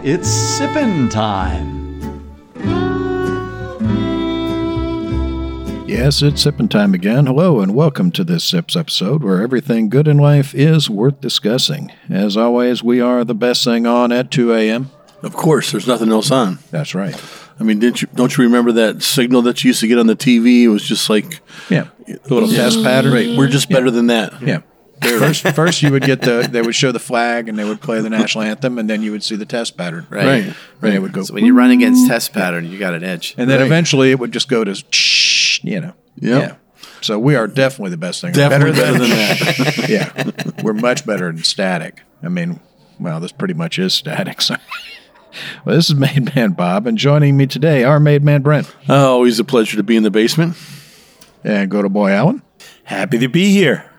Now it's sippin' time. Yes, it's sipping time again. Hello, and welcome to this Sips episode where everything good in life is worth discussing. As always, we are the best thing on at 2 a.m. Of course, there's nothing else on. That's right. I mean, didn't you? Don't you remember that signal that you used to get on the TV? It was just like Yeah. The little test pattern. Right, we're just better than that. Yeah. First, first you would get the, they would show the flag and they would play the national anthem, and then you would see the test pattern. Right. Right. And it would go, So when you run against test pattern, you got an edge. and then Right. eventually it would just go to, shh you know. Yep. Yeah. So we are definitely the best thing. Definitely Better better than that. yeah, we're much better than static. I mean, well, this pretty much is static. So, well, this is Made Man Bob, and joining me today are Made Man Brent Oh, always a pleasure to be in the basement. and Go to Boy Alan Happy to be here.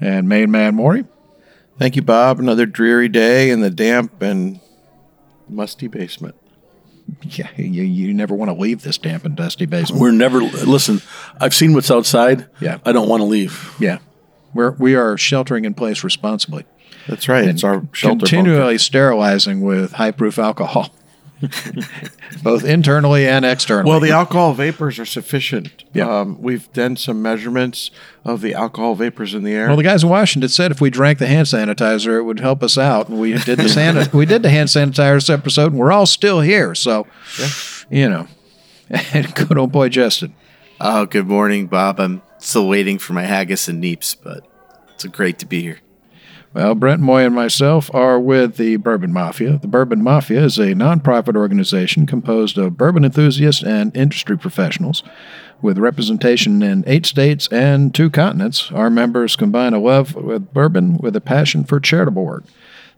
And Made Man Maury. Thank you, Bob. Another dreary day in the damp and musty basement. Yeah, you, you never want to leave this damp and dusty basement. We're never listen. I've seen what's outside. Yeah. I don't want to leave. yeah, we're we are sheltering in place responsibly. That's right. it's our shelter. continually bunker. sterilizing with high proof alcohol, both internally and externally. Well, the alcohol vapors are sufficient. Yeah. Um, we've done some measurements of the alcohol vapors in the air. Well, the guys in Washington said if we drank the hand sanitizer, it would help us out. And we did the san- we did the hand sanitizer episode, and we're all still here. So, you know, and good old boy Justin. Oh, good morning, Bob. I'm still waiting for my haggis and neeps, but it's great to be here. Well, Brent Moy and myself are with the Bourbon Mafia. The Bourbon Mafia is a nonprofit organization composed of bourbon enthusiasts and industry professionals. With representation in eight states and two continents, our members combine a love with bourbon with a passion for charitable work.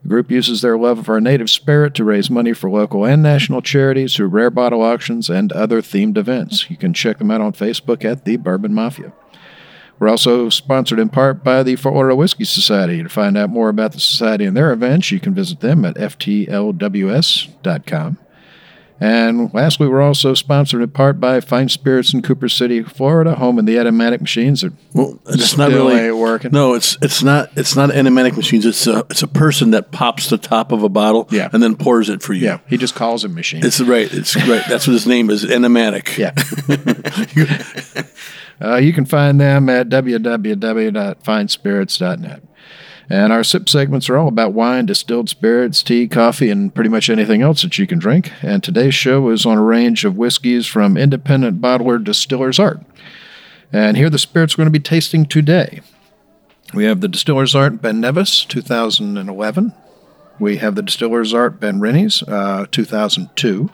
The group uses their love of our native spirit to raise money for local and national charities through rare bottle auctions and other themed events. You can check them out on Facebook at the Bourbon Mafia. We're also sponsored in part by the Fort Lauderdale Whiskey Society. To find out more about the society and their events, you can visit them at ftlws.com. And lastly, we're also sponsored in part by Fine Spirits in Cooper City, Florida, home of the Automatic machines. That Well, it's not really working. No, it's it's not it's not enigmatic machines. It's a it's a person that pops the top of a bottle Yeah. and then pours it for you. yeah, he just calls them machines. It's right. It's right. That's what his name is. Enigmatic. Yeah. uh, you can find them at www.finespirits.net. And our sip segments are all about wine, distilled spirits, tea, coffee, and pretty much anything else that you can drink. And today's show is on a range of whiskeys from independent bottler Distiller's Art. And here are the spirits we're going to be tasting today. We have the Distiller's Art Ben Nevis, 2011. We have the Distiller's Art Benrinnes, uh, 2002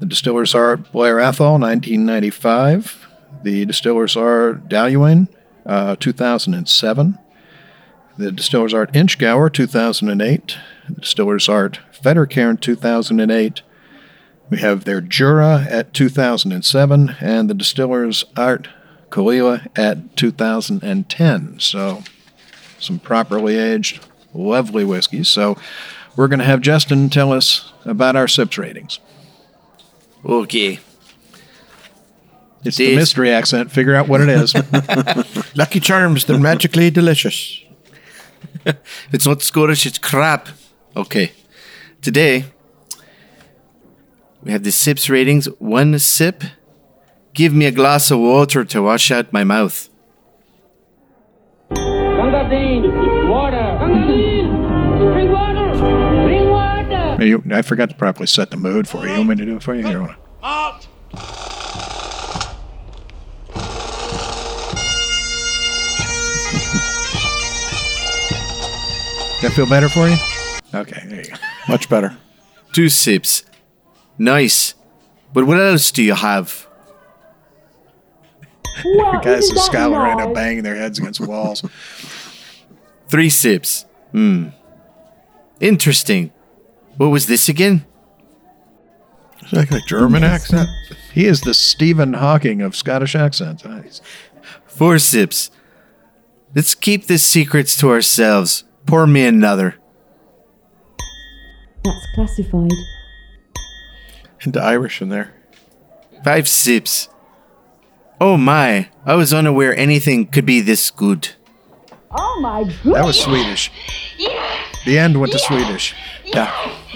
the Distillers Art Blair Athol, 1995. The Distillers are Dailuaine, uh, 2007. The Distillers Art Inchgower, 2008. The Distillers Art Fettercairn, 2008. We have their Jura at 2007, and the Distillers Art Caol Ila at 2010. So, some properly aged, lovely whiskeys. So, we're going to have Justin tell us about our SIPS ratings. Okay. It's the mystery accent. Figure out what it is. Lucky Charms, they're magically delicious. It's not Scottish, it's crap. Okay. Today, we have the sips ratings. One sip. Give me a glass of water to wash out my mouth. Gunga Din, water. Gunga Din, bring water. Bring water. You- I forgot to properly set the mood for you. You want me to do it for you? Here, hold on. Out. That feel better for you? Okay, there you go. Much better. Two sips. Nice. But what else do you have? The guys are scowling right now, banging their heads against walls. Three sips. Hmm. Interesting. What was this again? Is that like a German accent? He is the Stephen Hawking of Scottish accents. Nice. Four sips. Let's keep the secrets to ourselves. Pour me another. That's classified. Into Irish in there. Five sips. Oh my, I was unaware anything could be this good. Oh my goodness. That was Swedish. The end went to Swedish. Yeah.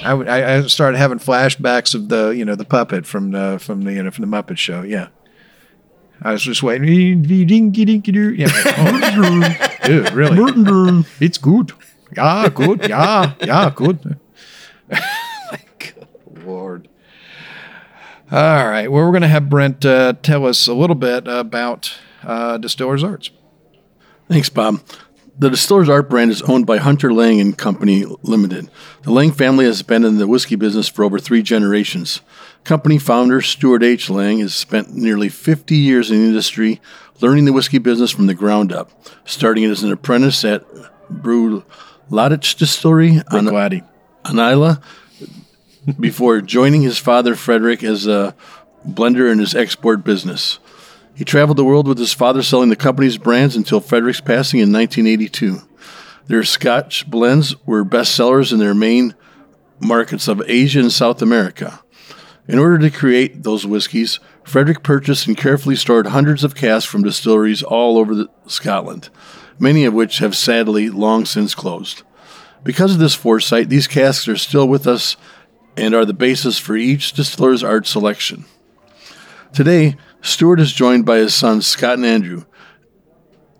I, would- I, I started having flashbacks of the you know the puppet from the from the you know from the Muppet Show. Yeah. I was just waiting. Yeah. Dude, really? It's good. Yeah, good. Yeah, yeah, good. Good Lord. All right. Well, we're going to have Brent uh, tell us a little bit about uh, Distillers Arts. Thanks, Bob. The Distiller's Art brand is owned by Hunter Laing and Company Limited. The Laing family has been in the whiskey business for over three generations. Company founder Stuart H. Laing has spent nearly 50 years in the industry learning the whiskey business from the ground up, starting as an apprentice at Brew Ladich Distillery on, Gladdy. on Islay before joining his father Frederick as a blender in his export business. He traveled the world with his father selling the company's brands until Frederick's passing in 1982. Their Scotch blends were bestsellers in their main markets of Asia and South America. In order to create those whiskeys, Frederick purchased and carefully stored hundreds of casks from distilleries all over Scotland, many of which have sadly long since closed. Because of this foresight, these casks are still with us and are the basis for each distiller's art selection. Today, Stuart is joined by his sons Scott and Andrew.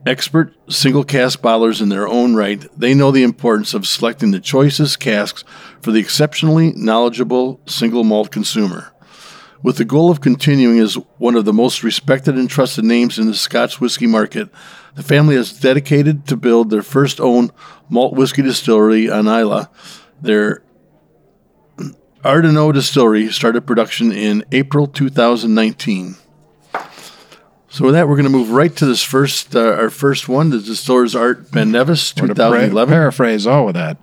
Expert single cask bottlers in their own right, they know the importance of selecting the choicest casks for the exceptionally knowledgeable single malt consumer. With the goal of continuing as one of the most respected and trusted names in the Scotch whiskey market, the family is dedicated to build their first own malt whiskey distillery on Islay. Their Ardnahoe Distillery started production in April 2019. So with that, we're going to move right to this first, uh, our first one, the Distiller's Art Ben Nevis, Or pra- 2011. paraphrase all of that.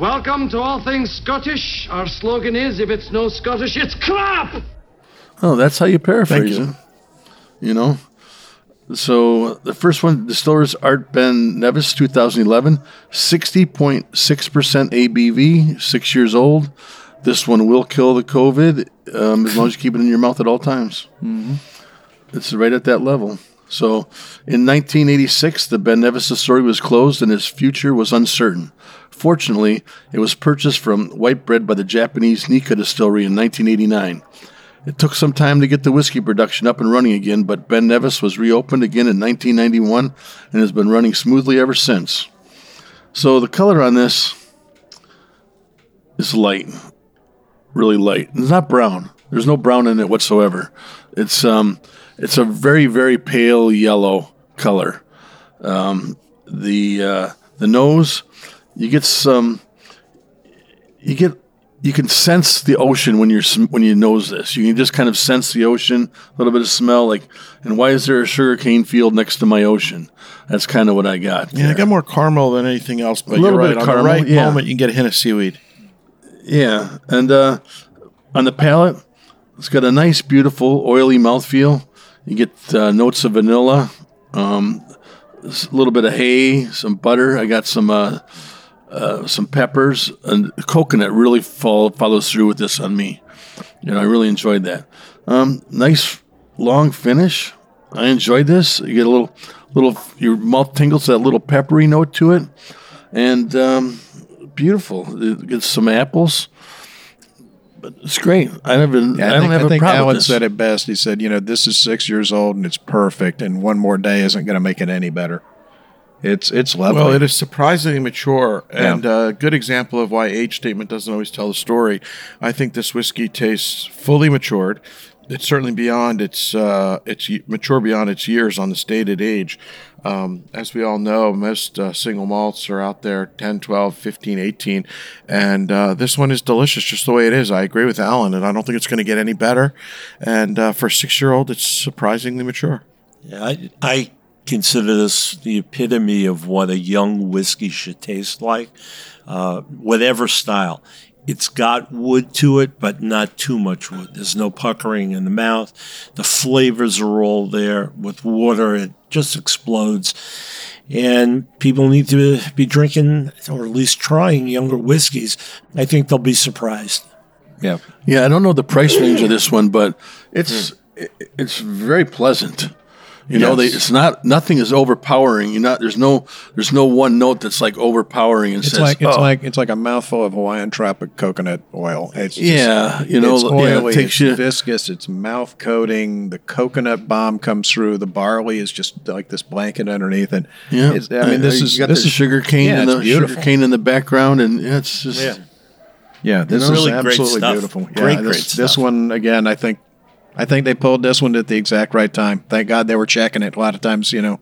Welcome to all things Scottish. Our slogan is if it's no Scottish, it's crap! Oh, that's how you paraphrase Thank you. it. You know? So the first one, Distiller's Art Ben Nevis, 2011, 60.6% ABV, six years old. This one will kill the COVID um, as long as you keep it in your mouth at all times. It's right at that level. So in 1986, the Ben Nevis distillery was closed and its future was uncertain. Fortunately, it was purchased from Whitbread by the Japanese Nikka distillery in 1989. It took some time to get the whiskey production up and running again, but Ben Nevis was reopened again in 1991 and has been running smoothly ever since. So the color on this is light, really light. It's not brown. There's no brown in it whatsoever. It's um, it's a very very pale yellow color. Um, the uh, the nose, you get some, you get you can sense the ocean when you're when you nose this. You can just kind of sense the ocean, a little bit of smell. Like, and why is there a sugarcane field next to my ocean? That's kind of what I got. Yeah, I got more caramel than anything else, but A little you're bit right. of On caramel, the right yeah. moment, you can get a hint of seaweed. Yeah, and uh, on the palate, it's got a nice, beautiful, oily mouthfeel. You get uh, notes of vanilla, um, a little bit of hay, some butter. I got some uh, uh, some peppers, and coconut really fall, follows through with this on me. You know, I really enjoyed that. Um, nice, long finish. I enjoyed this. You get a little, little, your mouth tingles, that little peppery note to it, and um, beautiful. It gets some apples. But it's great. I haven't. Yeah, I, I, don't think, have I a think problem Alan with this. said it best. He said, you know, this is six years old and it's perfect, and one more day isn't going to make it any better. It's it's lovely. Well, it is surprisingly mature and Yeah. a good example of why age statement doesn't always tell the story. I think this whiskey tastes fully matured. It's certainly beyond its uh, it's mature beyond its years on the stated age. Um, as we all know, most uh, single malts are out there 10, 12, 15, 18. And uh, this one is delicious just the way it is. I agree with Alan, and I don't think it's going to get any better. And uh, for a six year old, it's surprisingly mature. Yeah, I, I consider this the epitome of what a young whiskey should taste like, uh, whatever style. It's got wood to it, but not too much wood. There's no puckering in the mouth. The flavors are all there. With water, it just explodes. And people need to be drinking, or at least trying, younger whiskeys. I think they'll be surprised. Yeah. Yeah, I don't know the price range of this one, but it's it- it's very pleasant. You know, they, it's not nothing is overpowering. You not there's no there's no one note that's like overpowering and It's says like it's "Oh." like it's like a mouthful of Hawaiian tropic coconut oil. It's just- Yeah, you know, it's yeah, oily, it takes it's you- viscous, it's mouth coating. The coconut bomb comes through. The barley is just like this blanket underneath it. yeah. It's- I uh, mean, this you is got this the is sugar cane yeah, and the beautiful. sugar cane in the background, and yeah, it's just Yeah. Yeah, this know, really is great absolutely stuff. beautiful. Yeah, Great, this, great This one again, I think, I think they pulled this one at the exact right time. Thank God they were checking it. A lot of times, you know,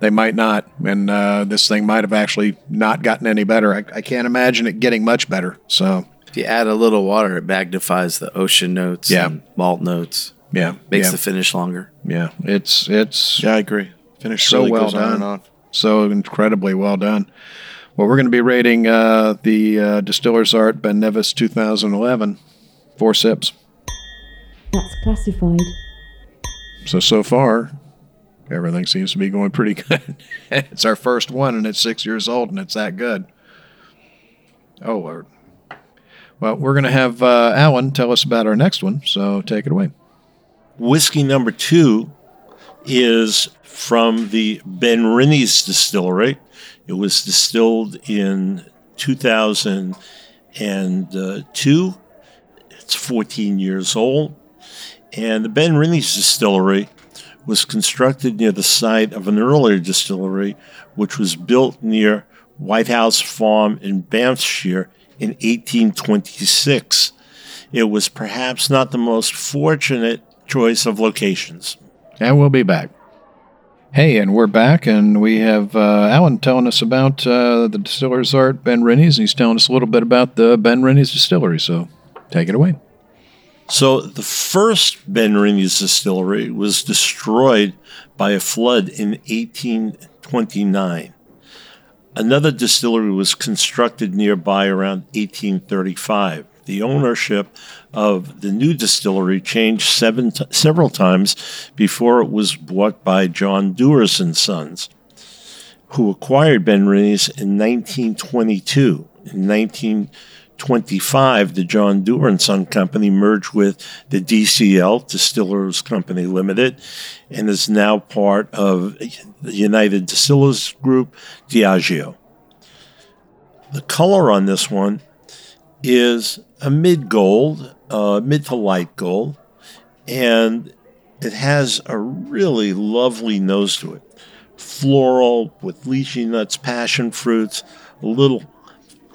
they might not, and uh, this thing might have actually not gotten any better. I, I can't imagine it getting much better. So If you add a little water, it magnifies the ocean notes Yeah. and malt notes. yeah, Makes yeah, the finish longer. yeah. It's it's Yeah, I agree. Finish So really well goes on done. and on. so incredibly well done. Well, we're going to be rating uh, the uh, Distiller's Art Ben Nevis 2011 four sips. That's classified. So so far, everything seems to be going pretty good. it's our first one, and it's six years old, and it's that good. Oh Lord. Well, we're going to have uh, Alan tell us about our next one. So take it away. Whiskey number two is from the Benrinnes distillery. It was distilled in 2002. It's 14 years old. And the Benrinnes distillery was constructed near the site of an earlier distillery, which was built near White House Farm in Banffshire in 1826. It was perhaps not the most fortunate choice of locations. And we'll be back. Hey, and we're back, and we have uh, Alan telling us about uh, the Distiller's Art Benrinnes, and he's telling us a little bit about the Benrinnes distillery. So take it away. So the first Ben distillery was destroyed by a flood in 1829. Another distillery was constructed nearby around 1835. The ownership of the new distillery changed seven t- several times before it was bought by John Dewars and Sons, who acquired Ben in 1922. In 1925, the John Dewar and Son Company merged with the DCL Distillers Company Limited and is now part of the United Distillers Group, Diageo. The color on this one is a mid gold, uh, mid to light gold, and it has a really lovely nose to it. Floral with lychee nuts, passion fruits, a little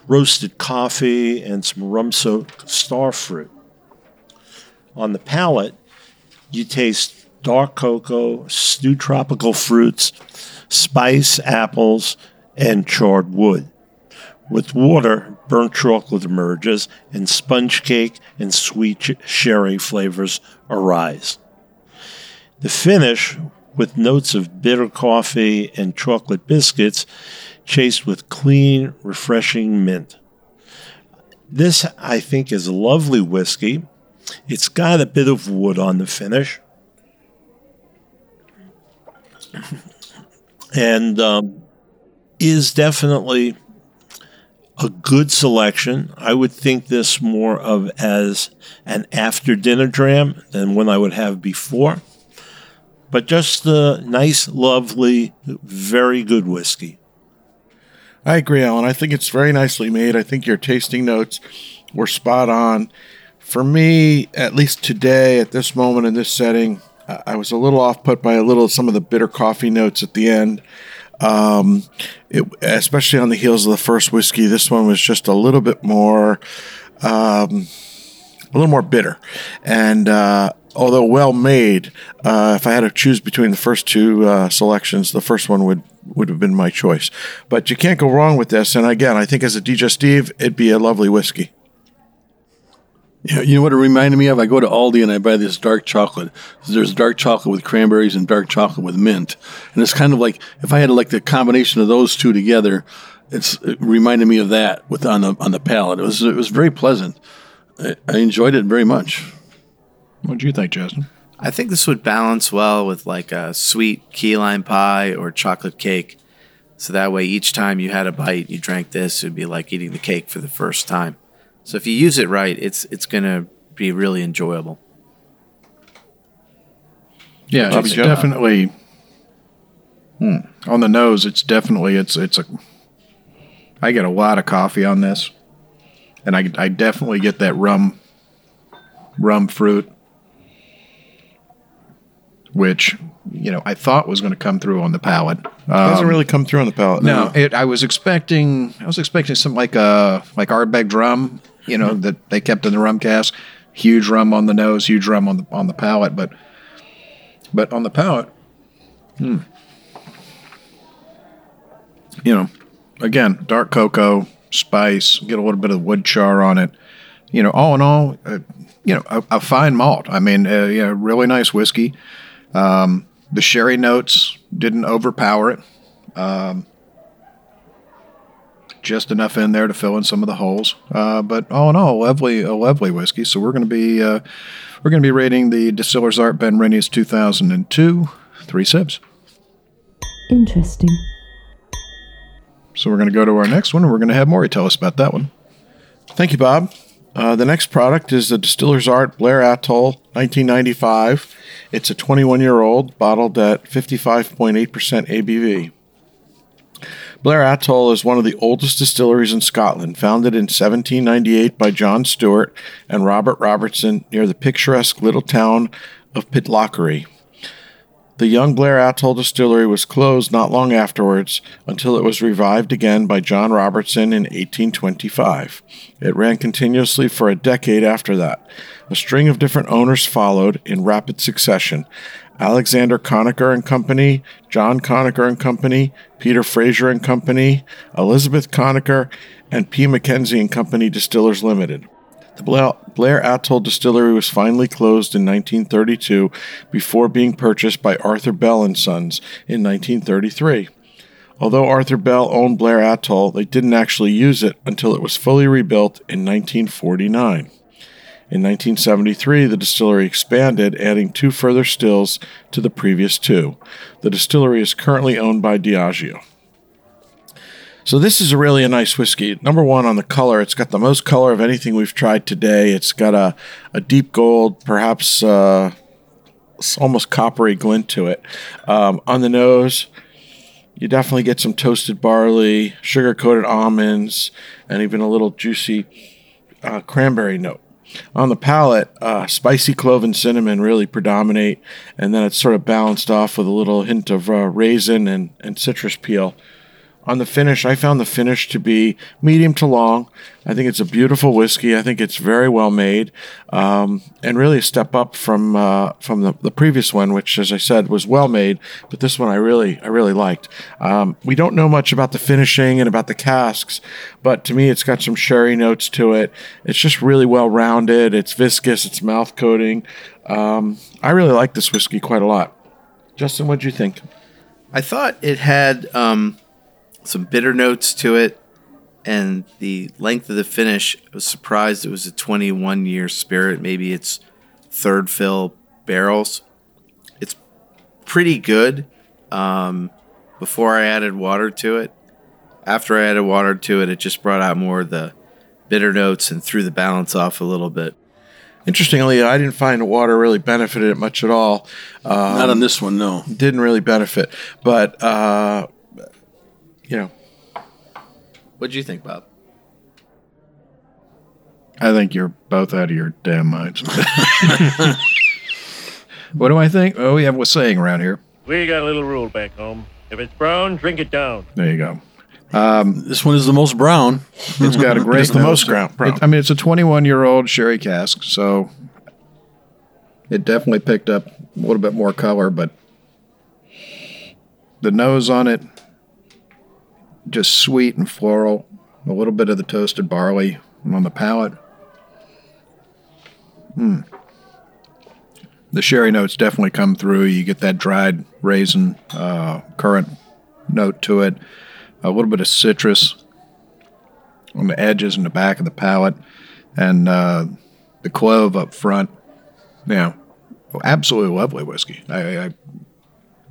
roasted coffee, and some rum soaked star fruit. On the palate, you taste dark cocoa, stewed tropical fruits, spice, apples, and charred wood. With water, burnt chocolate emerges, and sponge cake and sweet sherry flavors arise. The finish, with notes of bitter coffee and chocolate biscuits, chased with clean, refreshing mint. This, I think, is a lovely whiskey. It's got a bit of wood on the finish. and um, is definitely a good selection. I would think this more of as an after dinner dram than one I would have before. But just a nice, lovely, very good whiskey. I agree, Alan. I think it's very nicely made. I think your tasting notes were spot on. For me, at least today, at this moment in this setting, I was a little off put by a little some of the bitter coffee notes at the end. Um, it, especially on the heels of the first whiskey, this one was just a little bit more, um, a little more bitter. And uh, although well made, uh, if I had to choose between the first two uh, selections, the first one would would have been my choice. But you can't go wrong with this. And again, I think as a digestive, it'd be a lovely whiskey. Yeah, you know what it reminded me of? I go to Aldi and I buy this dark chocolate. There's dark chocolate with cranberries and dark chocolate with mint, and it's kind of like if I had like the combination of those two together, it's it reminded me of that with on the on the palate. It was it was very pleasant. I, I enjoyed it very much. What do you think, Justin? I think this would balance well with like a sweet key lime pie or chocolate cake. So that way, each time you had a bite, you drank this, it would be like eating the cake for the first time. So if you use it right, it's it's gonna be really enjoyable. Yeah, Bobby it's Joe? definitely hmm, on the nose. It's definitely it's it's a. I get a lot of coffee on this, and I I definitely get that rum, rum fruit, which you know I thought was going to come through on the palate. it Doesn't Um, really come through on the palate. no, it, I was expecting I was expecting something like a like Ardbeg drum, you know, that they kept in the rum cask. Huge rum on the nose, huge rum on the on the palate, but but on the palate, hmm. you know, again, dark cocoa, spice, get a little bit of wood char on it. You know, all in all, uh, you know, a, a fine malt. I mean, uh, yeah, really nice whiskey. Um, the sherry notes didn't overpower it just enough in there to fill in some of the holes. Uh, but all in all, a lovely, a lovely whiskey. So we're going to be uh, we're going to be rating the Distiller's Art Benrinnes 2002 three sips. Interesting. So we're going to go to our next one, and we're going to have Maury tell us about that one. Thank you, Bob. Uh, the next product is the Distiller's Art Blair Athol 1995. It's a 21 year old, bottled at 55.8% ABV. Blair Athol is one of the oldest distilleries in Scotland, founded in 1798 by John Stewart and Robert Robertson near the picturesque little town of Pitlochry. The young Blair Athol distillery was closed not long afterwards until it was revived again by John Robertson in 1825. It ran continuously for a decade after that. A string of different owners followed in rapid succession. Alexander Conacher and Company, John Conacher and Company, Peter Fraser and Company, Elizabeth Conacher, and P. Mackenzie and Company Distillers Limited. The Blair Athol Distillery was finally closed in 1932 before being purchased by Arthur Bell and Sons in 1933. Although Arthur Bell owned Blair Athol, they didn't actually use it until it was fully rebuilt in 1949. In 1973, the distillery expanded, adding two further stills to the previous two. The distillery is currently owned by Diageo. So this is really a nice whiskey. Number one on the color, it's got the most color of anything we've tried today. It's got a, a deep gold, perhaps uh, almost coppery glint to it. Um, on the nose, you definitely get some toasted barley, sugar coated almonds, and even a little juicy uh, cranberry note. On the palate, uh, spicy clove and cinnamon really predominate, and then it's sort of balanced off with a little hint of uh, raisin and, and citrus peel. On the finish, I found the finish to be medium to long. I think it's a beautiful whiskey. I think it's very well made, um, and really a step up from uh, from the, the previous one, which, as I said, was well made. But this one, I really I really liked. Um, we don't know much about the finishing and about the casks, but to me, it's got some sherry notes to it. It's just really well rounded. It's viscous. It's mouth coating. Um, I really like this whiskey quite a lot. Justin, what do you think? I thought it had um, some bitter notes to it, and the length of the finish. I was surprised it was a 21 year spirit. Maybe it's third fill barrels. It's pretty good. Um, before I added water to it, after I added water to it, it just brought out more of the bitter notes and threw the balance off a little bit. Interestingly, I didn't find water really benefited it much at all. Um, Not on this one, no. didn't really benefit, but uh, you know, What do you think, Bob? I think you're both out of your damn minds. what do I think? Oh, we have a saying around here. We got a little rule back home. If it's brown, drink it down. There you go. Um, this one is the most brown. It's got a great. It's the most ground- brown. It- I mean, it's a 21 year old sherry cask, so it definitely picked up a little bit more color, but the nose on it just sweet and floral. A little bit of the toasted barley on the palate. The sherry notes definitely come through. You get that dried raisin uh, currant note to it, a little bit of citrus on the edges and the back of the palate, and uh, the clove up front. Yeah, absolutely lovely whiskey. I, I,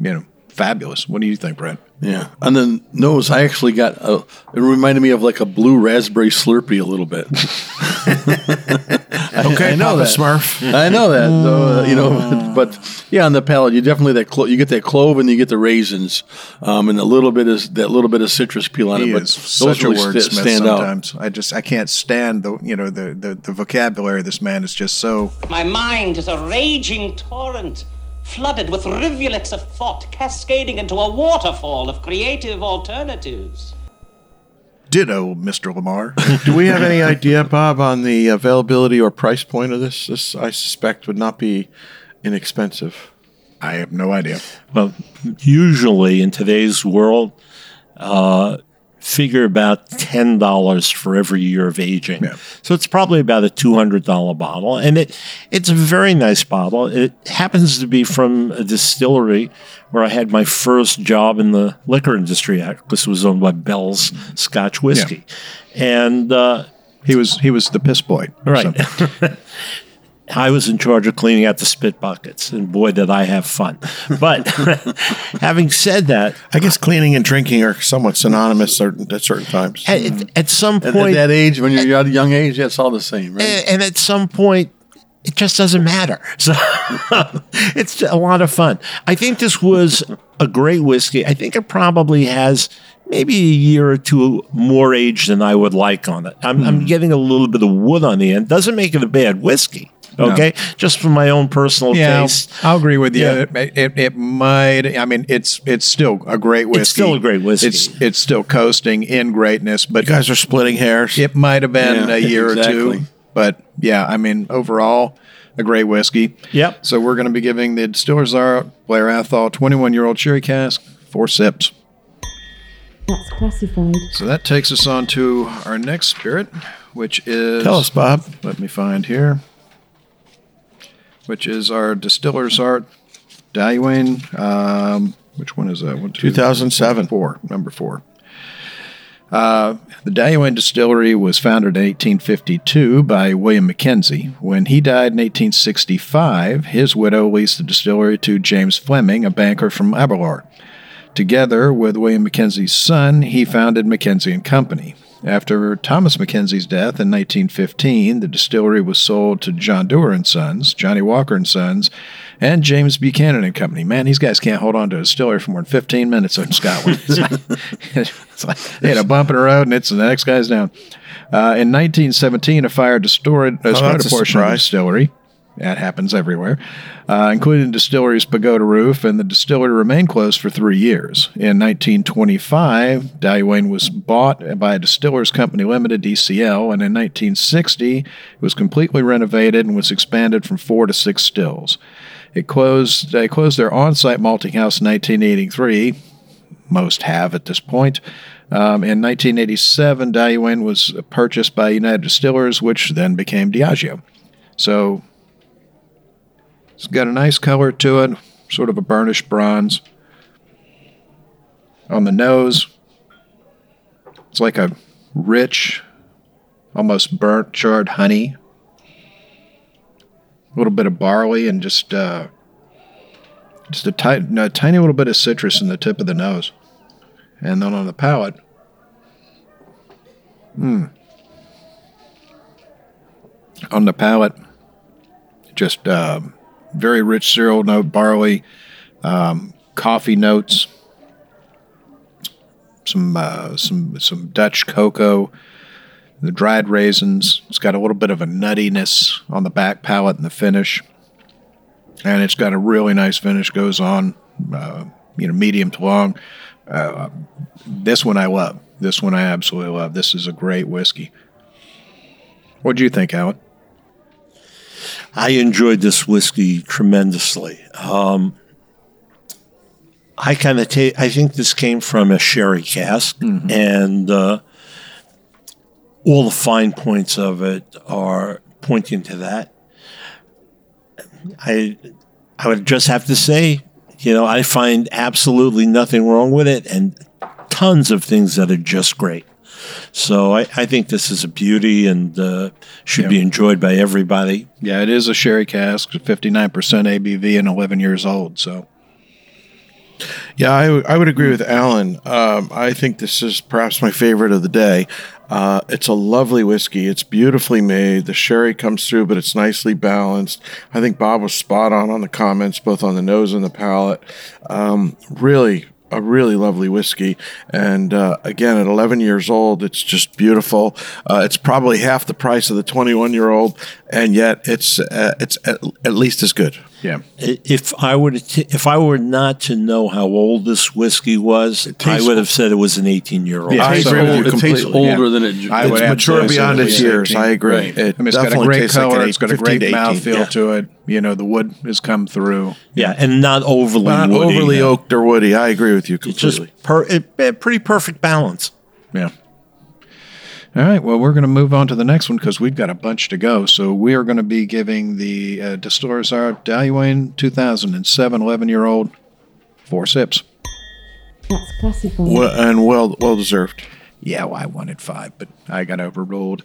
you know, fabulous. What do you think, Brent? Yeah. On the nose, I actually got a, it reminded me of like a blue raspberry Slurpee a little bit. Okay, I know Papa that. Smurf. I know that, though, uh, you know, but yeah, on the palate, you definitely that clo- you get that clove and you get the raisins, um, and a little bit of that little bit of citrus peel on He it. But is those such a really wordsmith sta- stand out. sometimes. I just I can't stand the you know the, the the vocabulary of this man is just so My mind is a raging torrent, flooded with rivulets of thought, cascading into a waterfall of creative alternatives. ditto, Mr. Lamarr. Do we have any idea, Bob, on the availability or price point of this? This, I suspect, would not be inexpensive. I have no idea. Well, usually in today's world, uh, figure about ten dollars for every year of aging. Yeah. So it's probably about a two hundred dollar bottle, and it it's a very nice bottle. It happens to be from a distillery where I had my first job in the liquor industry. This was owned by Bell's Scotch Whiskey, and. Uh, He was he was the piss boy. Right. something. I was in charge of cleaning out the spit buckets, and boy, did I have fun. But having said that, I guess cleaning and drinking are somewhat synonymous certain, at certain times. at, mm-hmm. at some At, at point, that age, when you're at a young age, that's all the same, right? and, and at some point, it just doesn't matter. So it's a lot of fun. I think this was a great whiskey. I think it probably has maybe a year or two more age than I would like on it. I'm, I'm hmm. getting a little bit of wood on the end. Doesn't make it a bad whiskey. Okay, just for my own personal Yeah, taste. I'll agree with you. Yeah. It, it, it might. I mean, it's it's still a great whiskey. It's still a great whiskey. It's it's still coasting in greatness, but You guys are splitting hairs. it might have been Yeah, a year or two. But yeah, I mean, overall, a great whiskey. Yep. So we're going to be giving the Distillers Art Blair Athol 21 year old sherry cask four sips. That's classified. So that takes us on to our next spirit, which is Tell us, Bob. Let me find here. Which is our Distiller's Art Dailuaine. Um, which one is that? One, two, 2007. Four. Number four. Uh, the Dailuaine Distillery was founded in 1852 by William Mackenzie. When he died in 1865, his widow leased the distillery to James Fleming, a banker from Aberlour. Together with William Mackenzie's son, he founded Mackenzie and Company. After Thomas Mackenzie's death in 1915, the distillery was sold to John Dewar and Sons, Johnnie Walker and Sons, and James Buchanan and Company. Man, these guys can't hold on to a distillery for more than 15 minutes in Scotland. It's like, it's like they had a bump in the road, and it's the next guy's down. Uh, in 1917, a fire destroyed, uh, that's a a portion of the distillery. That happens everywhere, uh, including the distillery's pagoda roof, and the distillery remained closed for three years. In 1925, Dailuaine was bought by a Distillers Company Limited, DCL, and in 1960, it was completely renovated and was expanded from four to six stills. It closed. They closed their on-site malting house in 1983. Most have at this point. Um, in 1987, Dailuaine was purchased by United Distillers, which then became Diageo. So it's got a nice color to it, sort of a burnished bronze. On the nose, it's like a rich, almost burnt, charred honey. A little bit of barley and just uh, just a, a tiny little bit of citrus in the tip of the nose, and then on the palate, mm. On the palate, just uh, very rich cereal note, barley, um, coffee notes, some uh, some some Dutch cocoa, the dried raisins. It's got a little bit of a nuttiness on the back palate and the finish, and it's got a really nice finish. Goes on, uh, you know, medium to long. Uh, this one I love. This one I absolutely love. This is a great whiskey. What do you think, Alan? I enjoyed this whiskey tremendously. Um, I kind of take. I think this came from a sherry cask, and uh, all the fine points of it are pointing to that. I I would just have to say, you know, I find absolutely nothing wrong with it, and tons of things that are just great. So I, I think this is a beauty and uh, should be enjoyed by everybody. Yeah, it is a sherry cask, 59% ABV and 11 years old. So Yeah, I, w- I would agree with Alan. Um, I think this is perhaps my favorite of the day. Uh, it's a lovely whiskey. It's beautifully made. The sherry comes through, but it's nicely balanced. I think Bob was spot on on the comments, both on the nose and the palate. Um, really, a really lovely whiskey. And uh, again, at 11 years old, it's just beautiful. Uh, it's probably half the price of the 21 year old, and yet it's uh, it's at, at least as good. Yeah. If I were to, t- if I were not to know how old this whiskey was, I would have said it was an 18 year old. Yeah, I so agree with you. It tastes completely, older yeah. than it. I would it's mature beyond its years. 18. I agree. Right. It I mean, it's got a definitely great tastes like color. an it's got a great mouthfeel Yeah. to it. You know, the wood has come through. Yeah, and not overly Not woody. overly no. oaked or woody. I agree with you completely. It's just per, it, a pretty perfect balance. Yeah. All right. Well, we're going to move on to the next one because we've got a bunch to go. So we are going to be giving the uh, Distillers Art Dailuaine 2007 11 year old four sips. That's classified. Well, and well well deserved. Yeah, well, I wanted five, but I got overruled.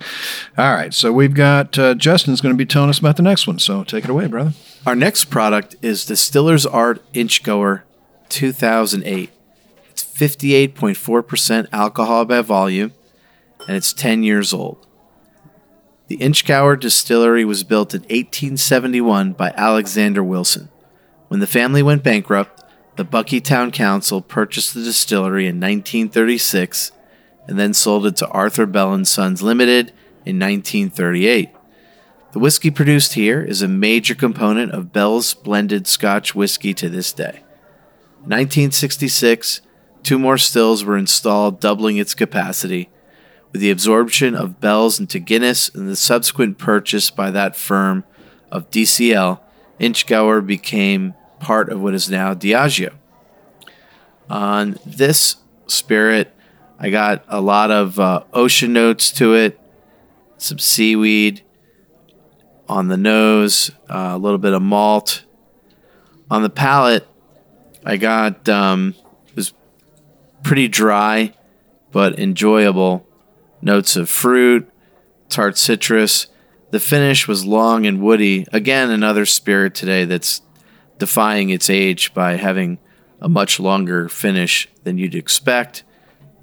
All right. So we've got uh, Justin's going to be telling us about the next one. So take it away, brother. Our next product is Distiller's Art Inchgower 2008. It's 58.4% alcohol by volume, and it's 10 years old. The Inchgower distillery was built in 1871 by Alexander Wilson. When the family went bankrupt, the Buckie Town Council purchased the distillery in 1936 and then sold it to Arthur Bell and Sons Limited in 1938. The whiskey produced here is a major component of Bell's blended Scotch whiskey to this day. In 1966, two more stills were installed, doubling its capacity. With the absorption of Bell's into Guinness and the subsequent purchase by that firm of DCL, Inchgower became part of what is now Diageo. On this spirit, I got a lot of uh, ocean notes to it, some seaweed on the nose, uh, a little bit of malt. On the palate, I got um, it was pretty dry, but enjoyable. Notes of fruit, tart citrus. The finish was long and woody. Again, another spirit today that's defying its age by having a much longer finish than you'd expect.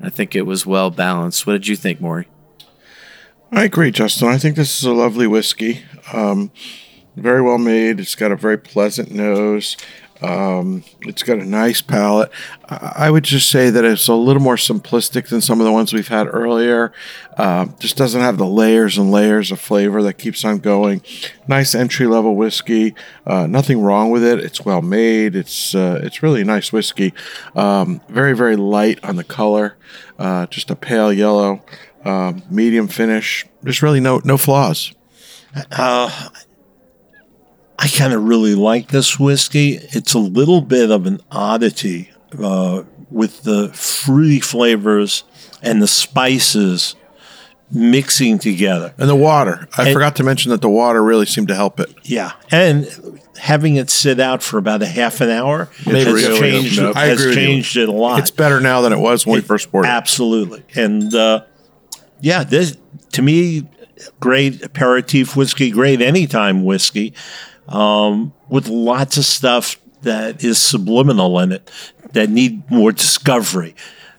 I think it was well balanced. What did you think, Maury? I agree, Justin. I think this is a lovely whiskey. Um, very well made. It's got a very pleasant nose. Um, it's got a nice palette. I would just say that it's a little more simplistic than some of the ones we've had earlier. Uh, just doesn't have the layers and layers of flavor that keeps on going. Nice entry level whiskey. Uh, nothing wrong with it. It's well made. It's uh, it's really nice whiskey. Um, very very light on the color. Uh, just a pale yellow. Um, medium finish. There's really no no flaws. Uh, I kind of really like this whiskey. It's a little bit of an oddity uh, with the fruity flavors and the spices mixing together. And the water. I And- forgot to mention that the water really seemed to help it. Yeah, and having it sit out for about a half an hour it has really changed, help. I has agree with you. changed it a lot. It's better now than it was when we first poured it. Absolutely. And uh, yeah, this to me, great aperitif whiskey, great anytime whiskey, um, with lots of stuff that is subliminal in it that need more discovery.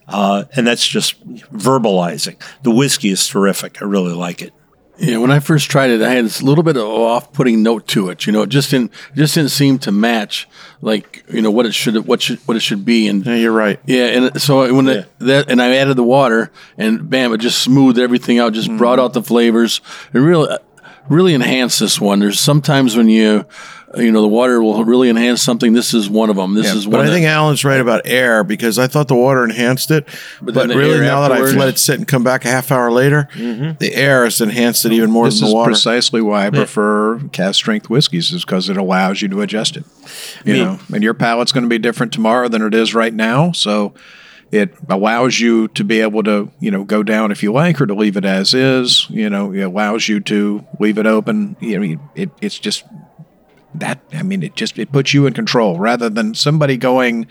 Uh, and that's just verbalizing. The whiskey is terrific. I really like it. Yeah, when I first tried it, I had this little bit of off-putting note to it. You know, it just didn't just didn't seem to match like you know what it should what should what it should be. And yeah, you're right. Yeah, and so when it, that and I added the water, and bam, it just smoothed everything out. Just brought out the flavors. It really really enhance this one. There's sometimes when you you know the water will really enhance something. This is one of them. This is but one. I that- think Alan's right about air because I thought the water enhanced it, but, then the really now that I've let it sit and come back a half hour later, mm-hmm. the air has enhanced it even more This than is the water. That's precisely why I prefer cask strength whiskeys, is because it allows you to adjust it. You Me- know, and your palate's going to be different tomorrow than it is right now, so it allows you to be able to, you know, go down if you like, or to leave it as is. You know, it allows you to leave it open. You know, it, it's just that I mean, it just it puts you in control rather than somebody going,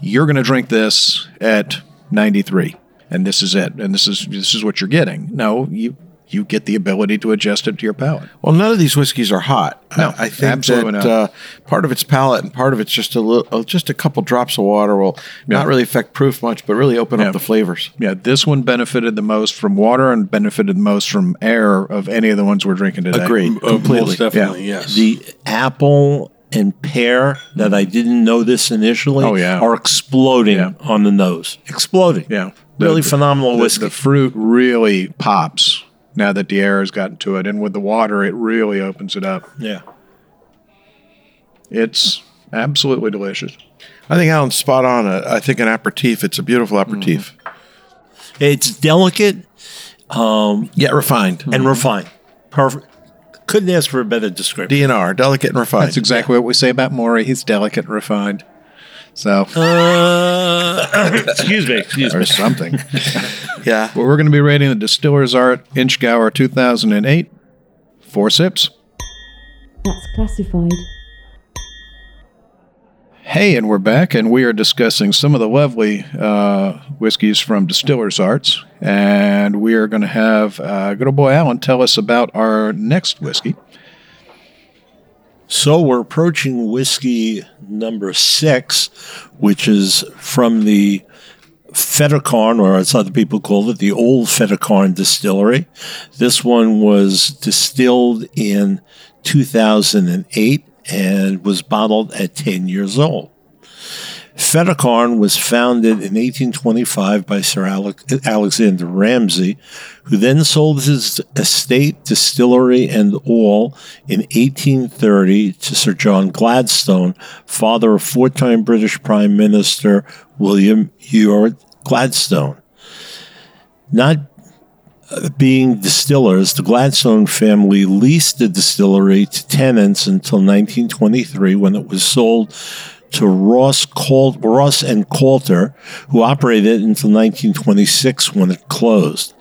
"You're going to drink this at 93, and this is it, and this is this is what you're getting." No, you you get the ability to adjust it to your palate. Well, none of these whiskeys are hot. No, I, I think absolutely that uh, part of it's palate and part of it's just a little, uh, just a couple drops of water will not really affect proof much, but really open Yeah. up the flavors. Yeah, this one benefited the most from water and benefited the most from air of any of the ones we're drinking today. Agreed, completely. Most definitely, yes. The apple and pear that I didn't notice initially Oh, yeah. are exploding Yeah. on the nose. Exploding. Yeah. Really The- phenomenal the, whiskey. The fruit really pops now that the air has gotten to it, and with the water, it really opens it up. yeah. It's absolutely delicious. I think Alan's spot on. Uh, I think an aperitif. It's a beautiful aperitif. It's delicate um, Yet refined. and refined. Perfect. Couldn't ask for a better description. DNR, delicate and refined. That's exactly what we say about Maury. He's delicate and refined. So, Uh, excuse me. Excuse or me. something. yeah. Well, we're going to be rating the Distiller's Art Inchgower 2008. Four sips. That's classified. Hey, and we're back, and we are discussing some of the lovely uh, whiskeys from Distiller's Arts. And we are going to have uh, good old boy Alan tell us about our next whiskey. So we're approaching whiskey number six, which is from the Fettercairn, or as other people call it, the old Fettercairn distillery. This one was distilled in 2008 and was bottled at 10 years old. Fettercairn was founded in 1825 by Sir Alexander Ramsay, who then sold his estate, distillery, and all in 1830 to Sir John Gladstone, father of four time British Prime Minister William Ewart Gladstone. Not uh, being distillers, the Gladstone family leased the distillery to tenants until 1923 when it was sold to Ross, Cal- Ross and Coulter, who operated it until 1926 when it closed.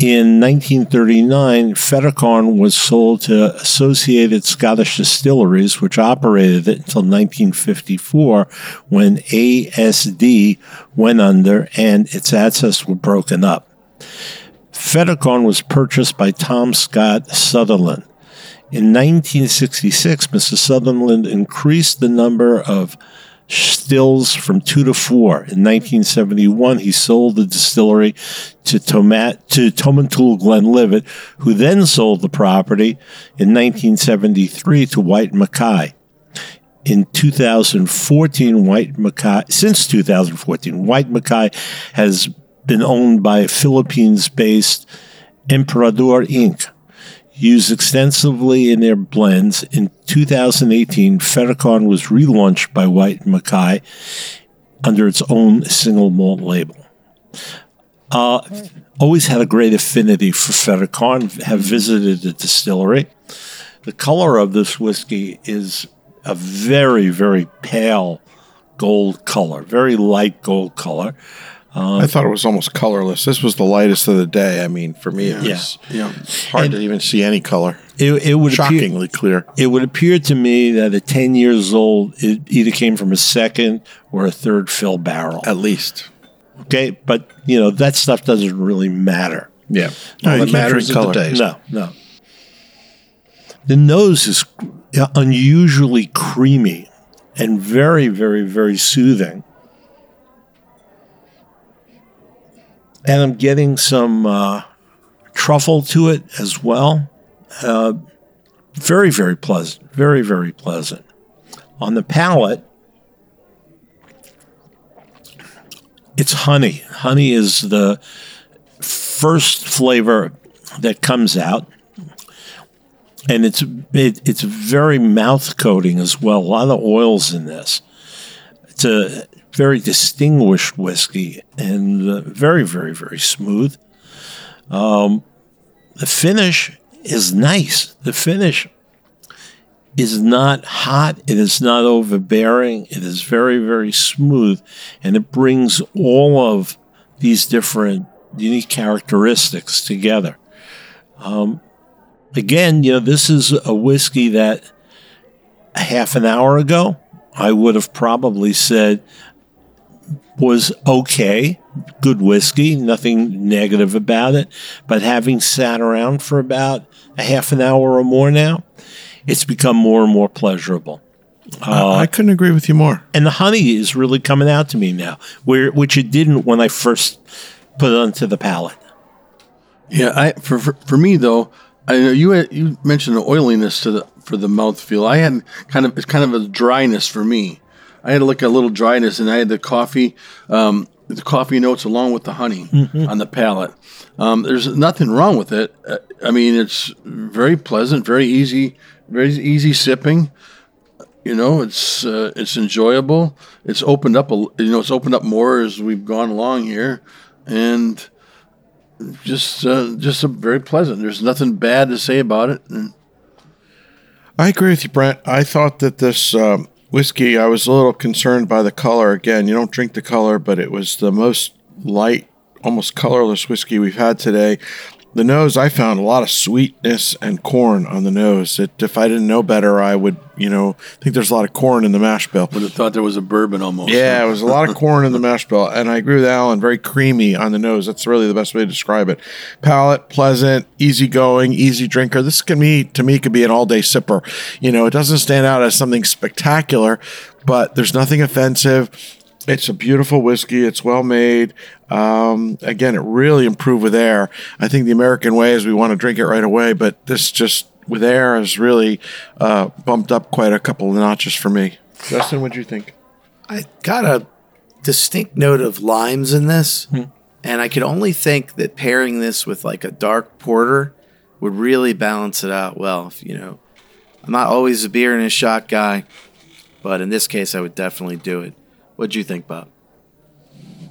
In 1939, Fettercairn was sold to Associated Scottish Distilleries, which operated it until 1954 when ASD went under and its assets were broken up. Fettercairn was purchased by Tom Scott Sutherland. In 1966, Mr. Sutherland increased the number of stills from two to four. In 1971, he sold the distillery to, Tomat- to Tomintoul Glenlivet, who then sold the property in 1973 to Whyte Mackay. In 2014, Whyte Mackay, since 2014, Whyte Mackay has been owned by Philippines based Emperador Inc., used extensively in their blends. In 2018, Fettercairn was relaunched by Whyte Mackay under its own single malt label. Uh, always had a great affinity for Fettercairn, have visited the distillery. The color of this whiskey is a very, very pale gold color, very light gold color. Um, I thought it was almost colorless. This was the lightest of the day. I mean, for me, it Yeah. was hard to even see any color. It, it would appear, Shockingly clear. it would appear to me that at 10 years old, it either came from a second or a third fill barrel. At least. Okay, but you know that stuff doesn't really matter. Yeah. No, All you that matters drink is color. the taste. No, no. The nose is unusually creamy and very, very, very soothing. And I'm getting some uh, truffle to it as well. Uh, very, very pleasant. Very, very pleasant. On the palate, it's honey. Honey is the first flavor that comes out, and it's it, it's very mouth coating as well. A lot of oils in this. It's a very distinguished whiskey and uh, very very very smooth. Um, the finish is nice. The finish is not hot. It is not overbearing. It is very, very smooth. And it brings all of these different unique characteristics together. Um, again, you know, this is a whiskey that half an hour ago, I would have probably said was okay, good whiskey, nothing negative about it. But having sat around for about a half an hour or more now, it's become more and more pleasurable. Uh, I couldn't agree with you more. And the honey is really coming out to me now, where which it didn't when I first put it onto the palate. Yeah, I for for, for me though, I know you had, you mentioned the oiliness to the for the mouthfeel. I had kind of it's kind of a dryness for me. I had like a little dryness, and I had the coffee, um, the coffee notes along with the honey on the palate. Um, there's nothing wrong with it. Uh, I mean, it's very pleasant, very easy, very easy sipping. You know, it's uh, it's enjoyable. It's opened up a you know it's opened up more as we've gone along here, and just uh, just a very pleasant. There's nothing bad to say about it. And I agree with you, Brent. I thought that this um, whiskey, I was a little concerned by the color. Again, you don't drink the color, but it was the most light, almost colorless whiskey we've had today. The nose, I found a lot of sweetness and corn on the nose. It, if I didn't know better, I would, you know, think there's a lot of corn in the mash bill. would have thought there was a bourbon almost. Yeah, it was a lot of corn in the mash bill, and I agree with Alan. Very creamy on the nose. That's really the best way to describe it. Palate, pleasant, easygoing, easy drinker. This can be to me could be an all day sipper. You know, it doesn't stand out as something spectacular, but there's nothing offensive. It's a beautiful whiskey. It's well made. Um, again, it really improved with air. I think the American way is we want to drink it right away, but this just with air has really uh, bumped up quite a couple of notches for me. Justin, what do you think? I got a distinct note of limes in this, and I could only think that pairing this with like a dark porter would really balance it out well. If, you know, I'm not always a beer and a shot guy, but in this case, I would definitely do it. What do you think, Bob?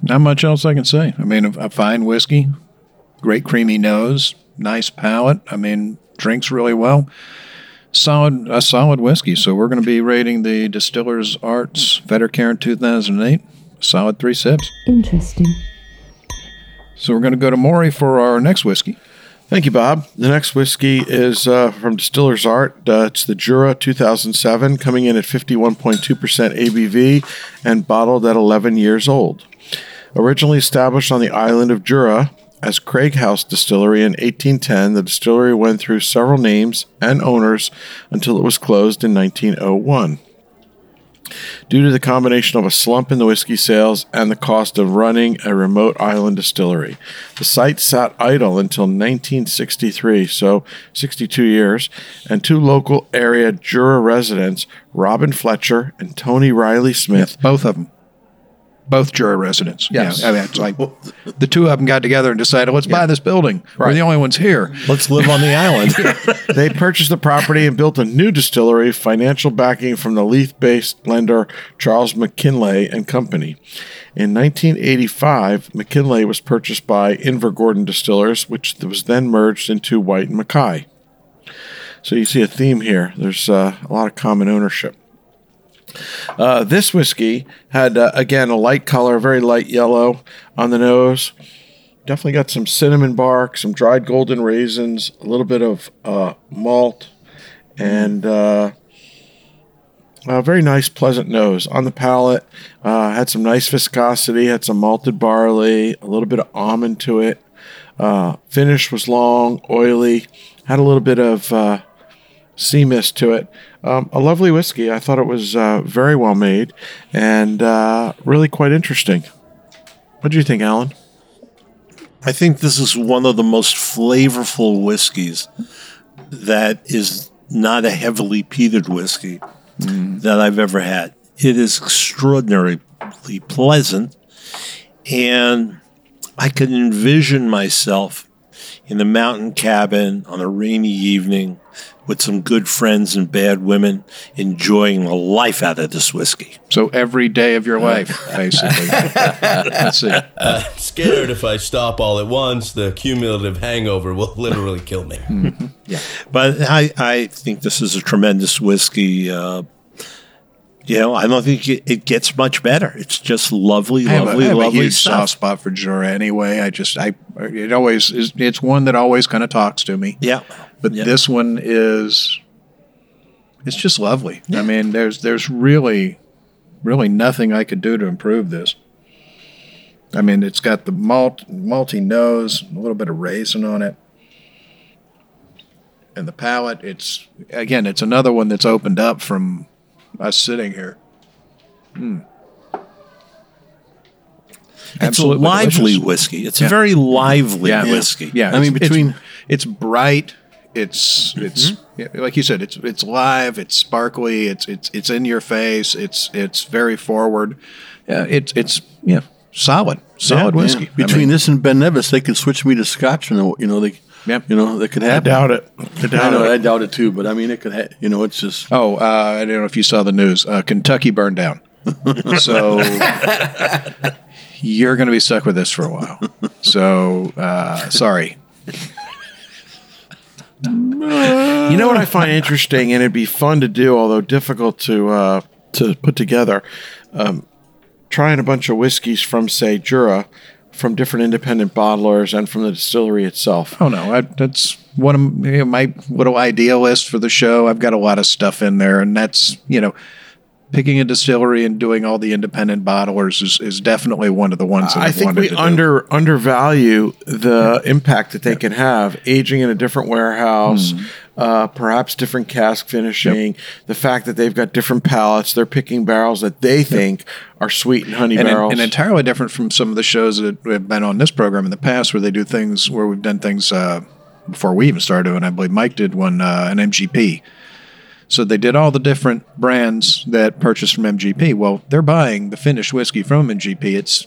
Not much else I can say. I mean, a, a fine whiskey, great creamy nose, nice palate. I mean, drinks really well. Solid, a solid whiskey. So we're going to be rating the Distiller's Arts Fettercairn 2008. Solid three sips. Interesting. So we're going to go to Maury for our next whiskey. Thank you, Bob. The next whiskey is uh, from Distiller's Art. Uh, it's the Jura 2007, coming in at 51.2% ABV and bottled at 11 years old. Originally established on the island of Jura as Craighouse Distillery in 1810, the distillery went through several names and owners until it was closed in 1901 due to the combination of a slump in the whiskey sales and the cost of running a remote island distillery. The site sat idle until 1963, so 62 years, and two local area Jura residents, Robin Fletcher and Tony Riley Smith, Both of them. Both Jura residents. Yes. Yeah, I mean, it's like the two of them got together and decided, let's buy this building. We're the only ones here. Let's live on the island. they purchased the property and built a new distillery, financial backing from the Leith-based lender Charles Mackinlay and Company. In 1985, Mackinlay was purchased by Invergordon Distillers, which was then merged into Whyte and Mackay. So you see a theme here. There's uh, a lot of common ownership. Uh, this whiskey had, uh, again, a light color, very light yellow on the nose. Definitely got some cinnamon bark, some dried golden raisins, a little bit of uh, malt, and uh, a very nice, pleasant nose on the palate. Uh, had some nice viscosity, had some malted barley, a little bit of almond to it. Uh, finish was long, oily, had a little bit of sea mist to it. Um, a lovely whiskey. I thought it was uh, very well made and uh, really quite interesting. What do you think, Alan? I think this is one of the most flavorful whiskeys that is not a heavily peated whiskey that I've ever had. It is extraordinarily pleasant, and I can envision myself in a mountain cabin on a rainy evening with some good friends and bad women enjoying the life out of this whiskey. So every day of your life, basically. That's it. Scared if I stop all at once, the cumulative hangover will literally kill me. Yeah, But I, I think this is a tremendous whiskey. Uh, you know, I don't think it, it gets much better. It's just lovely, I have, a, lovely, a lovely huge soft spot for Jura anyway. I just, I, it always is, it's one that always kind of talks to me. Yeah. But Yeah. this one is, it's just lovely. I mean, there's there's really, really nothing I could do to improve this. I mean, it's got the malt malty nose, a little bit of raisin on it, and the palate. It's again, it's another one that's opened up from us sitting here. Hmm. It's a Absolutely lively delicious. whiskey. It's Yeah. a very lively Yeah. whiskey. Yeah, I mean, it's- between- it's, it's bright. It's it's yeah, like you said. It's it's live. It's sparkly. It's it's it's in your face. It's it's very forward. Yeah, it's it's yeah solid solid Yeah, whiskey. yeah. I Between mean, this and Ben Nevis, they could switch me to Scotch, and you know they, Yeah. you know that could happen. I doubt it. I I doubt know, I it. doubt it too, but I mean, it could. Ha- you know, it's just. oh, uh, I don't know if you saw the news. Uh, Kentucky burned down. so you're going to be stuck with this for a while. So uh, sorry. You know what I find interesting, and it'd be fun to do, although difficult to uh, to put together. Um, trying a bunch of whiskeys from, say, Jura, from different independent bottlers, and from the distillery itself. Oh no, I, that's one of you know, my little idea list for the show. I've got a lot of stuff in there, and that's you know, picking a distillery and doing all the independent bottlers is, is definitely one of the ones that I I've think wanted we to do. under undervalue the impact that they can have aging in a different warehouse, Hmm. Uh, perhaps different cask finishing. The fact that they've got different palates, they're picking barrels that they think are sweet and honey and, barrels. and entirely different from some of the shows that have been on this program in the past, where they do things where we've done things uh, before we even started. And I believe Mike did one uh, an MGP. So they did all the different brands that purchased from MGP. Well, they're buying the finished whiskey from MGP. It's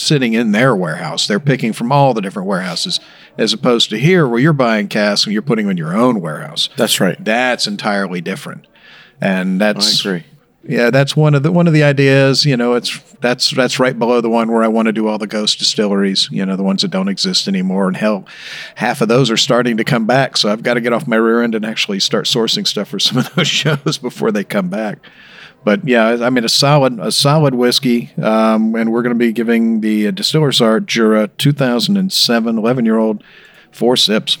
sitting in their warehouse. They're picking from all the different warehouses, as opposed to here where you're buying casks and you're putting them in your own warehouse. That's right. That's entirely different, and I that's agree. yeah, that's one of the one of the ideas. You know, it's that's that's right below the one where I want to do all the ghost distilleries. You know, the ones that don't exist anymore. And hell, half of those are starting to come back. So I've got to get off my rear end and actually start sourcing stuff for some of those shows before they come back. But yeah, I mean a solid a solid whiskey, um, and we're going to be giving the uh, Distiller's Art Jura 2007 11 year old four sips,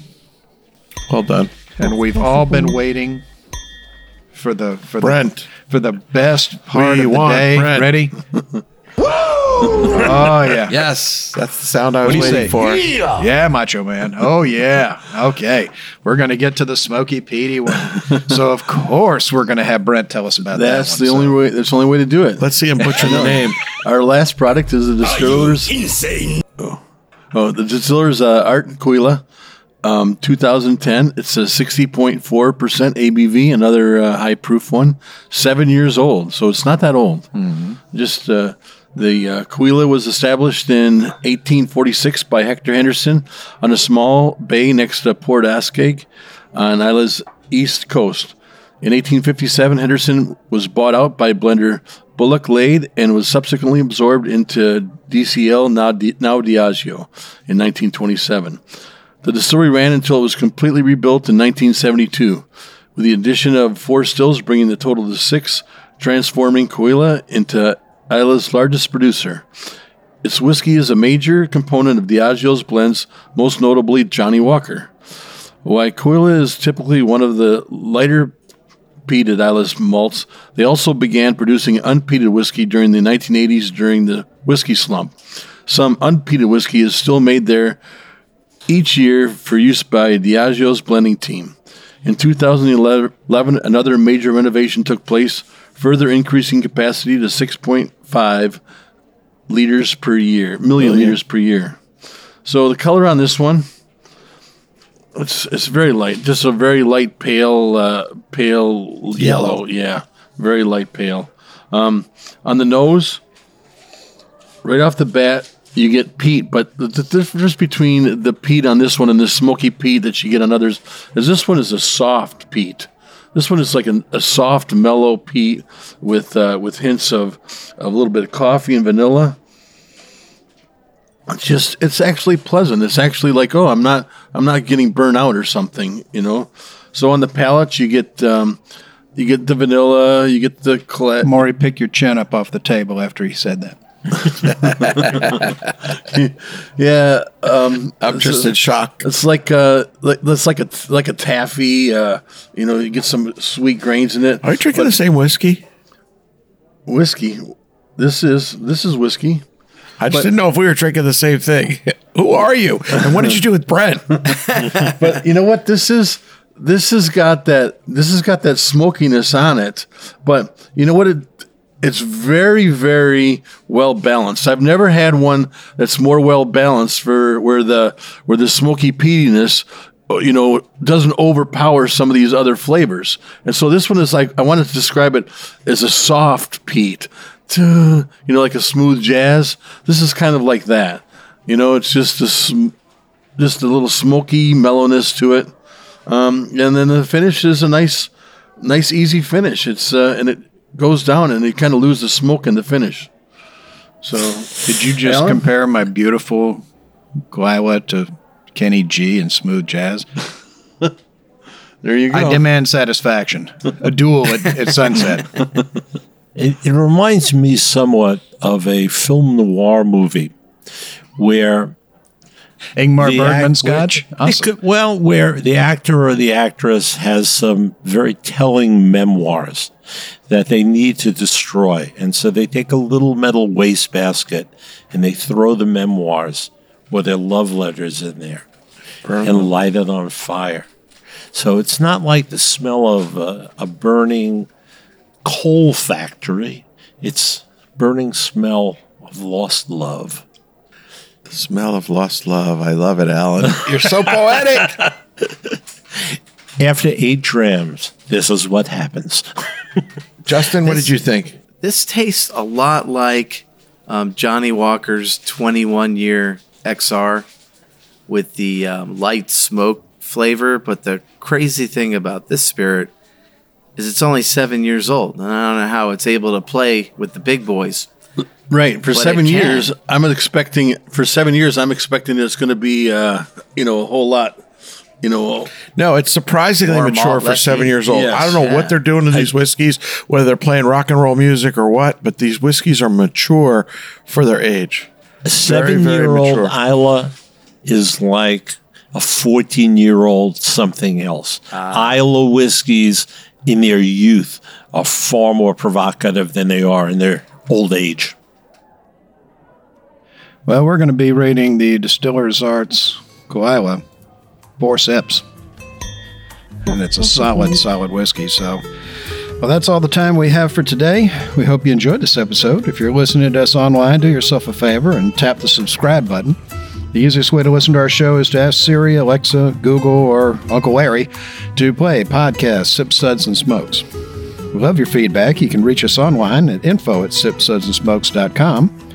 Well done. and we've all been waiting for the for Brent. the for the best part We of the want day. Brent. Ready? oh yeah. Yes, that's the sound I was What do you waiting say? for. Yeah, Macho Man. Oh yeah. Okay, we're gonna get to the Smoky Petey one. so of course we're gonna have Brent tell us about That's that. That's the one. only way. That's the only way to do it. Let's see him butcher the name. Our last product is the distillers. insane? Oh, oh the distillers uh, Art Caol Ila, um, 2010. It's a 60.4 percent ABV. Another uh, high proof one. Seven years old, so it's not that old. Just uh, the uh, was established in 1846 by Hector Henderson on a small bay next to Port Askaig on Islay's east coast. In 1857, Henderson was bought out by blender Bulloch Lade and was subsequently absorbed into DCL, now, Di- now Diageo, in 1927. The distillery ran until it was completely rebuilt in 1972, with the addition of four stills bringing the total to six, transforming Caol Ila into Islay's largest producer. Its whiskey is a major component of Diageo's blends, most notably Johnnie Walker. Caol Ila is typically one of the lighter peated Islay's malts, they also began producing unpeated whiskey during the 1980s during the whiskey slump. Some unpeated whiskey is still made there each year for use by Diageo's blending team. In 2011, another major renovation took place, further increasing capacity to 6.5 liters per year, million liters per year. So the color on this one, it's it's very light, just a very light pale uh, pale yellow. Yeah, very light pale. Um, on the nose, right off the bat, you get peat, but the, the difference between the peat on this one and the smoky peat that you get on others is this one is a soft peat. This one is like an, a soft, mellow peat with uh, with hints of, of a little bit of coffee and vanilla. It's just it's actually pleasant. It's actually like oh I'm not I'm not getting burnt out or something, you know. So on the palate you get um, you get the vanilla, you get the cla- Maury, pick your chin up off the table after he said that. yeah, um, I'm just in shock. It's like uh, like it's like a like a taffy. Uh, you know, you get some sweet grains in it. Are you drinking the same whiskey? Whiskey. This is this is whiskey. I just But- didn't know if we were drinking the same thing. Who are you? And what did you do with Brent? but you know what this is this has got that this has got that smokiness on it but you know what it it's very very well balanced i've never had one that's more well balanced for where the where the smoky peatiness you know doesn't overpower some of these other flavors and so this one is like i wanted to describe it as a soft peat you know like a smooth jazz this is kind of like that you know it's just a just a little smoky mellowness to it. Um, and then the finish is a nice, nice easy finish. It's uh, and it goes down and you kind of lose the smoke in the finish. So Did you just Alan? compare my beautiful Caol Ila to Kenny G and Smooth Jazz? there you go. I demand satisfaction. A duel at, at sunset. It, it reminds me somewhat of a film noir movie where Ingmar the Bergman act- scotch? Awesome. could- well, where the actor or the actress has some very telling memoirs that they need to destroy. And so they take a little metal wastebasket and they throw the memoirs or their love letters in there and light it on fire. So it's not like the smell of a, a burning coal factory. It's burning smell of lost love. The smell of lost love. I love it, Alan. You're so poetic. After eight drams, this is what happens. Justin, what did you think? This tastes a lot like um, Johnnie Walker's 21 year XR with the um, light smoke flavor. But the crazy thing about this spirit is it's only seven years old. And I don't know how it's able to play with the big boys. Right for But seven years, I'm expecting for seven years I'm expecting it's going to be uh, you know a whole lot. You know, No, it's surprisingly mature for seven years old. Yes. I don't know Yeah. what they're doing to these whiskeys, whether they're playing rock and roll music or what, but these whiskeys are mature for their age. A seven very year old mature. Islay is like a 14 year old something else. Islay whiskeys in their youth are far more provocative than they are in their old age. Well, we're going to be rating the Distiller's Arts four sips. And it's a solid, solid whiskey. So, well, that's all the time we have for today. We hope you enjoyed this episode. If you're listening to us online, do yourself a favor and tap the subscribe button. The easiest way to listen to our show is to ask Siri, Alexa, Google, or Uncle Larry to play podcast Sip Suds and Smokes. Love your feedback. You can reach us online at info at sipsudsandsmokes.com.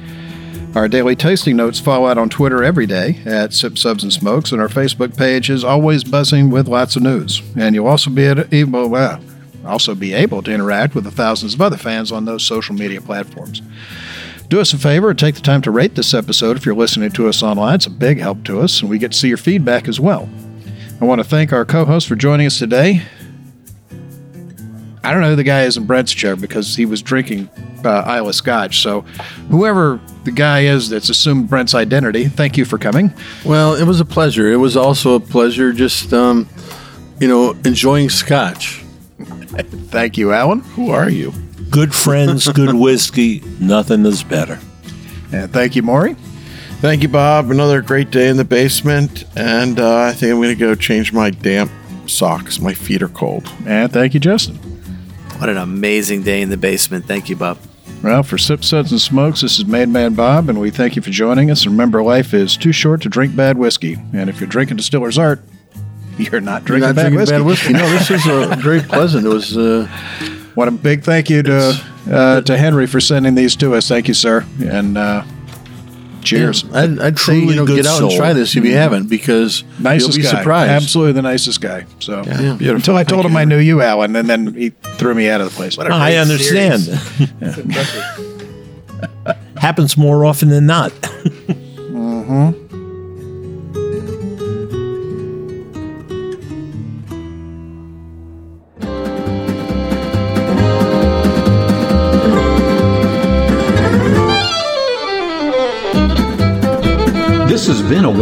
Our daily tasting notes follow out on Twitter every day at Sip Suds and Smokes, and our Facebook page is always buzzing with lots of news. And you'll also be able, also be able to interact with the thousands of other fans on those social media platforms. Do us a favor and take the time to rate this episode if you're listening to us online. It's a big help to us, and we get to see your feedback as well. I want to thank our co-host for joining us today. I don't know who the guy is in Brent's chair because he was drinking uh, Islay Scotch. So, whoever the guy is that's assumed Brent's identity, thank you for coming. well, it was a pleasure. It was also a pleasure just um, you know enjoying Scotch. Thank you, Alan. Who are you? Good friends, good whiskey, nothing is better. And thank you, Maury. Thank you, Bob. Another great day in the basement, and uh, I think I'm going to go change my damp socks. My feet are cold. And thank you, Justin. What an amazing day in the basement. Thank you, Bob. Well, for Sip Suds and Smokes, this is Made Man Bob, and we thank you for joining us. Remember, life is too short to drink bad whiskey. And if you're drinking Distiller's Art, you're not You're drinking, not bad, drinking whiskey. bad whiskey. No, this was uh, very pleasant. It was. Uh, Want a big thank you to uh, to Henry for sending these to us. Thank you, sir. And uh, cheers. I'd, I'd say you know get out and try this if you haven't because Nicest you'll be guy. surprised. Absolutely the nicest guy. So Yeah. Beautiful. until I told him I knew you, Alan, and then he threw me out of the place. Whatever. Oh, I understand. Happens more often than not. Mm-hmm.